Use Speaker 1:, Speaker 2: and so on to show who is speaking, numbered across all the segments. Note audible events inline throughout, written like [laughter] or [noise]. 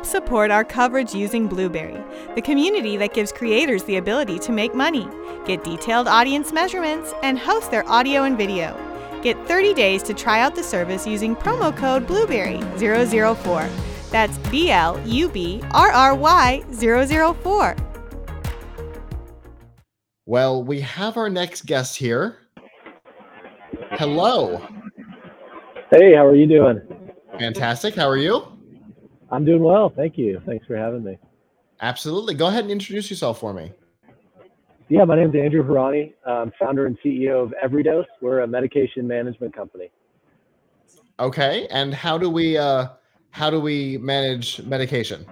Speaker 1: Help support our coverage using Blubrry, the community that gives creators the ability to make money, get detailed audience measurements, and host their audio and video. Get 30 days to try out the service using promo code Blubrry004. That's B L U B R R Y 004.
Speaker 2: Well, we have our next guest here. Hello.
Speaker 3: Hey, how are you doing?
Speaker 2: Fantastic. How are you?
Speaker 3: I'm doing well. Thank you. Thanks for having me.
Speaker 2: Absolutely. Go ahead and introduce yourself for me.
Speaker 3: Yeah, my name is Andrew Harani. I'm founder and CEO of Everydose. We're a medication management company.
Speaker 2: Okay. And how do we uh how do we manage medication?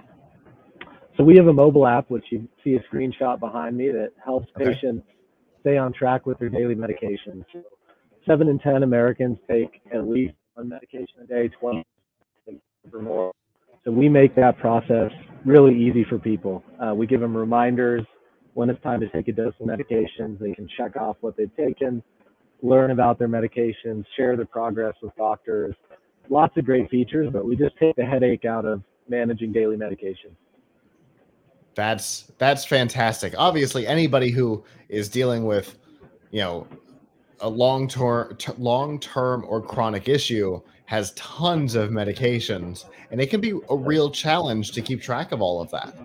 Speaker 3: So we have a mobile app, which you see a screenshot behind me, that helps
Speaker 2: Okay.
Speaker 3: patients stay on track with their daily medications. Seven in ten Americans take at least one medication a day, twenty or more. So we make that process really easy for people. Uh, we give them reminders when it's time to take a dose of medications. They can check off what they've taken, learn about their medications, share their progress with doctors. Lots of great features, but we just take the headache out of managing daily medication.
Speaker 2: That's that's fantastic. Obviously, anybody who is dealing with, you know, a long term, long term or chronic issue has tons of medications, and it can be a real challenge to keep track of all of that.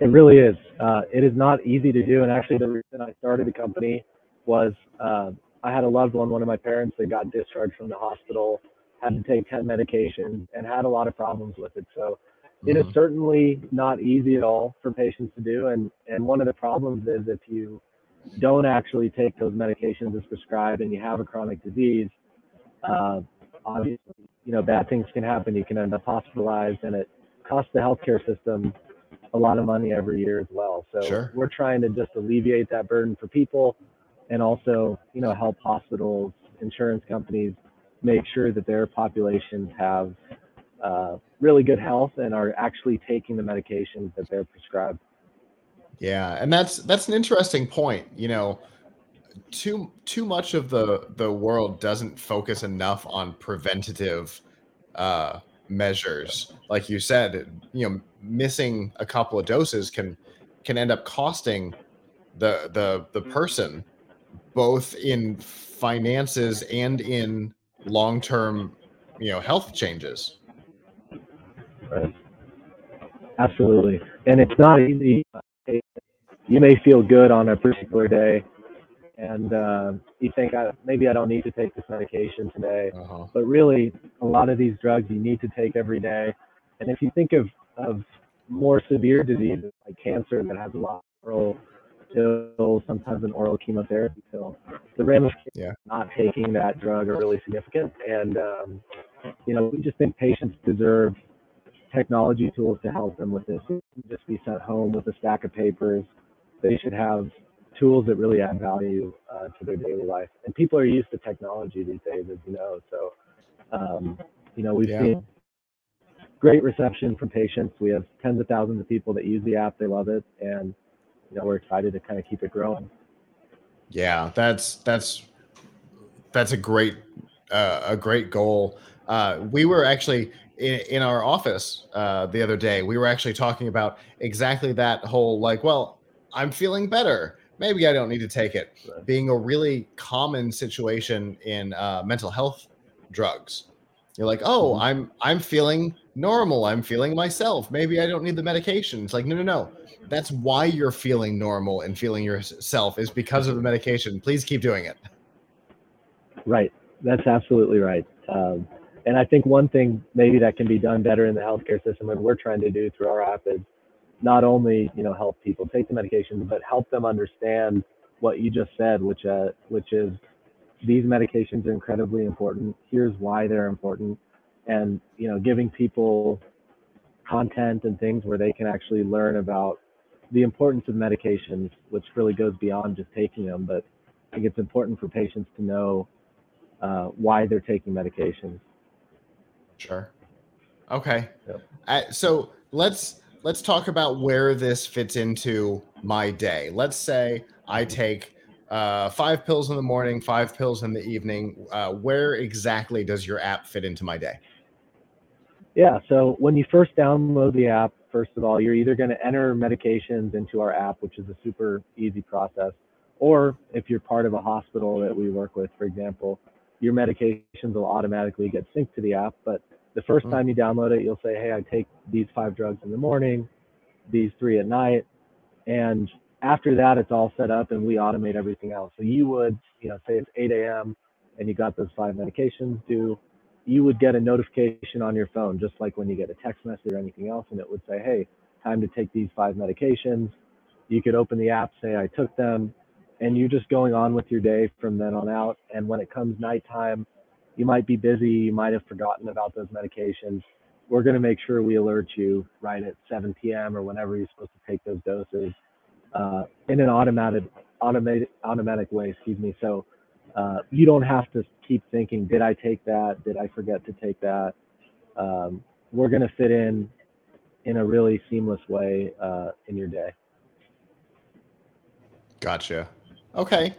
Speaker 3: It really is. Uh, it is not easy to do. And actually, the reason I started the company was uh, I had a loved one, one of my parents, that got discharged from the hospital, had to take 10 medications, and had a lot of problems with it. So it is
Speaker 2: Mhm.
Speaker 3: certainly not easy at all for patients to do. And, and one of the problems is if you don't actually take those medications as prescribed and you have a chronic disease, uh, obviously, you know, bad things can happen. You can end up hospitalized, and it costs the healthcare system a lot of money every year as well. So
Speaker 2: Sure.
Speaker 3: we're trying to just alleviate that burden for people, and also, you know, help hospitals, insurance companies make sure that their populations have uh, really good health and are actually taking the medications that they're prescribed.
Speaker 2: Yeah, and that's that's an interesting point. You know, too too much of the the world doesn't focus enough on preventative uh, measures. Like you said, you know, missing a couple of doses can can end up costing the the the person both in finances and in long term, you know, health changes.
Speaker 3: Right. Absolutely. And it's not easy. You may feel good on a particular day, and uh, you think, I, maybe I don't need to take this medication today.
Speaker 2: Uh-huh.
Speaker 3: But really, a lot of these drugs you need to take every day. And if you think of, of more severe diseases like cancer that has a lot of oral pills, sometimes an oral chemotherapy pill, the ramifications
Speaker 2: Yeah.
Speaker 3: of not taking that drug are really significant. And, um, you know, we just think patients deserve technology tools to help them with this. Just be sent home with a stack of papers. They should have tools that really add value uh, to their daily life. And people are used to technology these days, as you know. So, um, you know, we've
Speaker 2: Yeah.
Speaker 3: seen great reception from patients. We have tens of thousands of people that use the app. They love it, and you know, we're excited to kind of keep it growing.
Speaker 2: Yeah, that's that's that's a great uh, a great goal. Uh, we were actually in, in our office uh, the other day. We were actually talking about exactly that whole like, well, I'm feeling better. Maybe I don't need to take it. Being a really common situation in uh, mental health drugs. You're like, oh,
Speaker 3: Mhm.
Speaker 2: I'm I'm feeling normal. I'm feeling myself. Maybe I don't need the medication. It's like, no, no, no. That's why you're feeling normal and feeling yourself is because of the medication. Please keep doing it.
Speaker 3: Right. That's absolutely right. Um, and I think one thing maybe that can be done better in the healthcare system, and we're trying to do through our app, is not only you know help people take the medications, but help them understand what you just said, which uh, which is these medications are incredibly important. Here's why they're important, and you know giving people content and things where they can actually learn about the importance of medications, which really goes beyond just taking them. But I think it's important for patients to know uh, why they're taking medications.
Speaker 2: Sure. Okay.
Speaker 3: Yep.
Speaker 2: Uh, so let's let's talk about where this fits into my day. Let's say I take uh, five pills in the morning, five pills in the evening. Uh, where exactly does your app fit into my day?
Speaker 3: Yeah. So when you first download the app, first of all, you're either going to enter medications into our app, which is a super easy process, or if you're part of a hospital that we work with, for example, your medications will automatically get synced to the app. But the 1st mm-hmm. time you download it, you'll say, hey, I take these five drugs in the morning, these three at night. And after that, it's all set up and we automate everything else. So you would, you know, say it's 8 a.m. and you got those five medications due, you would get a notification on your phone, just like when you get a text message or anything else, and it would say, hey, time to take these five medications. You could open the app, say, I took them, and you're just going on with your day from then on out. And when it comes nighttime, you might be busy, you might have forgotten about those medications. We're going to make sure we alert you right at 7 p.m. or whenever you're supposed to take those doses uh, in an automated, automated, automatic way. Excuse me. So uh, you don't have to keep thinking, did I take that? Did I forget to take that? Um, we're going to fit in in a really seamless way uh, in your day.
Speaker 2: Gotcha. Okay.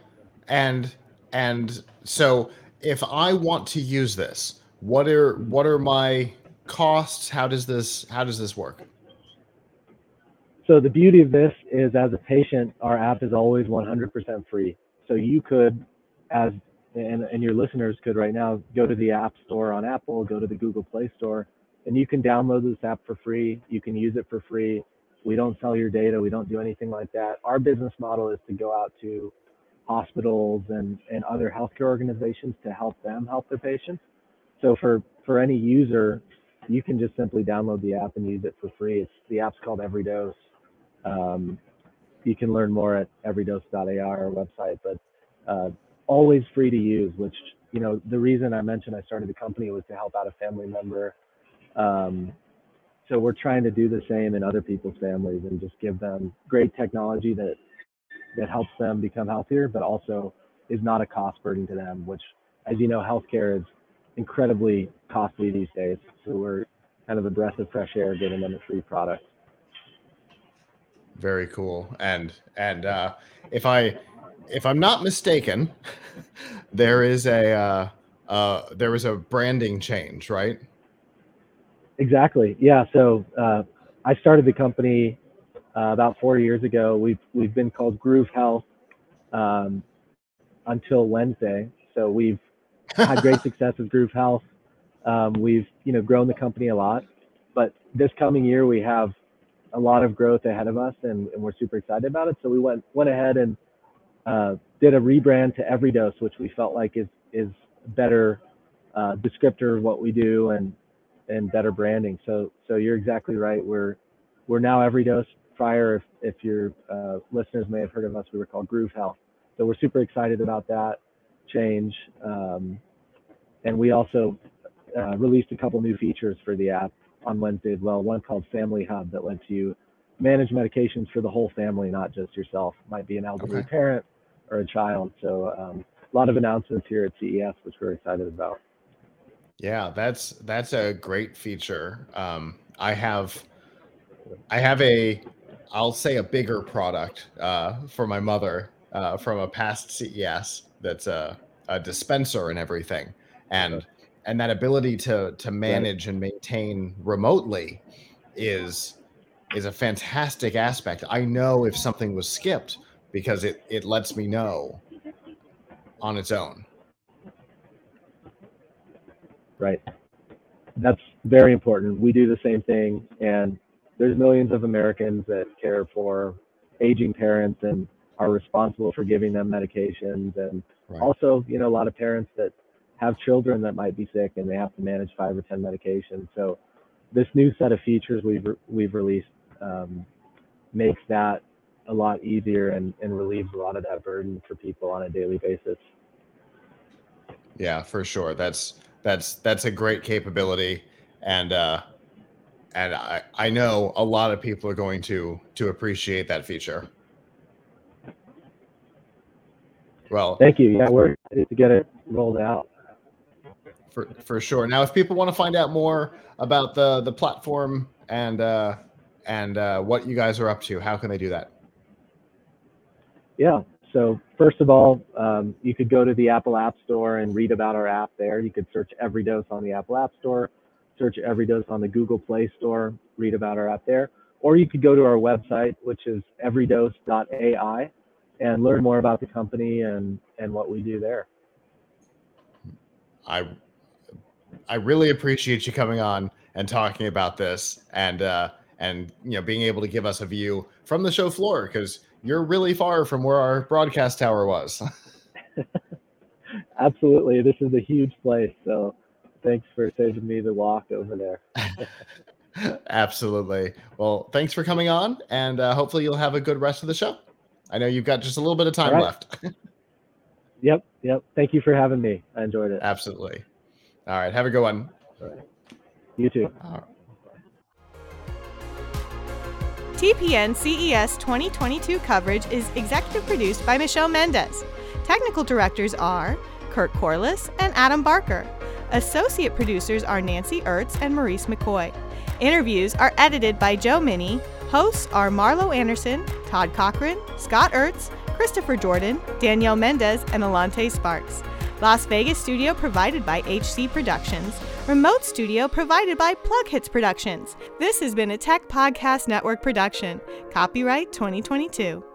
Speaker 2: And and so if I want to use this, what are what are my costs? How does this how does this work?
Speaker 3: So the beauty of this is as a patient, our app is always 100% free. So you could as and, and your listeners could right now go to the app store on Apple, go to the Google Play Store, and you can download this app for free. You can use it for free. We don't sell your data. We don't do anything like that. Our business model is to go out to hospitals and, and other healthcare organizations to help them help their patients. So for, for any user, you can just simply download the app and use it for free. It's the app's called EveryDose. Um, you can learn more at everydose.ai, our website, but uh, always free to use. Which you know the reason I mentioned I started the company was to help out a family member. Um, so we're trying to do the same in other people's families and just give them great technology that that helps them become healthier, but also is not a cost burden to them, which, as you know, healthcare is incredibly costly these days. So we're kind of a breath of fresh air giving them a free product.
Speaker 2: Very cool. And and uh, if I if I'm not mistaken, [laughs] there is a uh, uh, there was a branding change, right?
Speaker 3: Exactly. Yeah. So uh, I started the company uh, about four years ago. We've we've been called Groove Health um, until Wednesday. So we've had [laughs] great success with Groove Health. Um, we've you know grown the company a lot, but this coming year we have a lot of growth ahead of us, and, and we're super excited about it. So we went went ahead and uh, did a rebrand to EveryDose, which we felt like is is better uh, descriptor of what we do and and better branding. So so you're exactly right. We're we're now EveryDose prior, if, if your uh, listeners may have heard of us, we were called Groove Health. So we're super excited about that change. Um, and we also uh, released a couple new features for the app on Wednesday as well. One called Family Hub that lets you manage medications for the whole family, not just yourself. Might be an elderly okay. parent or a child. So um, a lot of announcements here at CES, which we're excited about.
Speaker 2: Yeah, that's that's a great feature. Um, I have I have a I'll say a bigger product uh, for my mother uh, from a past CES that's a, a, dispenser and everything, and and that ability to to manage and maintain remotely is is a fantastic aspect. I know if something was skipped because it it lets me know on its own.
Speaker 3: Right. That's very important. We do the same thing and there's millions of Americans that care for aging parents and are responsible for giving them medications. And right. also you know a lot of parents that have children that might be sick and they have to manage five or ten medications. So this new set of features we've we've released um, makes that a lot easier and, and relieves a lot of that burden for people on a daily basis.
Speaker 2: Yeah for sure. That's that's that's a great capability. And uh and I, I know a lot of people are going to to appreciate that feature. Well,
Speaker 3: thank you. Yeah, we're excited to get it rolled out.
Speaker 2: For for sure. Now, if people want to find out more about the the platform and uh, and uh, what you guys are up to, how can they do that?
Speaker 3: Yeah. So first of all, um, you could go to the Apple App Store and read about our app there. You could search EveryDose on the Apple App Store search Every Dose on the Google Play Store, read about our app there. Or you could go to our website, which is everydose.ai, and learn more about the company and, and what we do there.
Speaker 2: I I really appreciate you coming on and talking about this and uh, and you know being able to give us a view from the show floor because you're really far from where our broadcast tower was. [laughs] [laughs]
Speaker 3: Absolutely, this is a huge place, so thanks for saving me the walk over there. [laughs]
Speaker 2: Absolutely. Well, thanks for coming on, and uh, hopefully you'll have a good rest of the show. I know you've got just a little bit of time
Speaker 3: right.
Speaker 2: left. [laughs]
Speaker 3: yep, yep. Thank you for having me. I enjoyed it.
Speaker 2: Absolutely. All right. Have a good one.
Speaker 3: All right. You too.
Speaker 1: TPN CES 2022 coverage is executive produced by Michelle Mendez. Technical directors are Kurt Corliss and Adam Barker. Associate producers are Nancy Ertz and Maurice McCoy. Interviews are edited by Joe Minnie. Hosts are Marlo Anderson, Todd Cochrane, Scott Ertz, Christopher Jordan, Danielle Mendez, and Alante Sparks. Las Vegas studio provided by HC Productions. Remote studio provided by PLuGHiTz Productions. This has been a Tech Podcast Network production. Copyright 2022.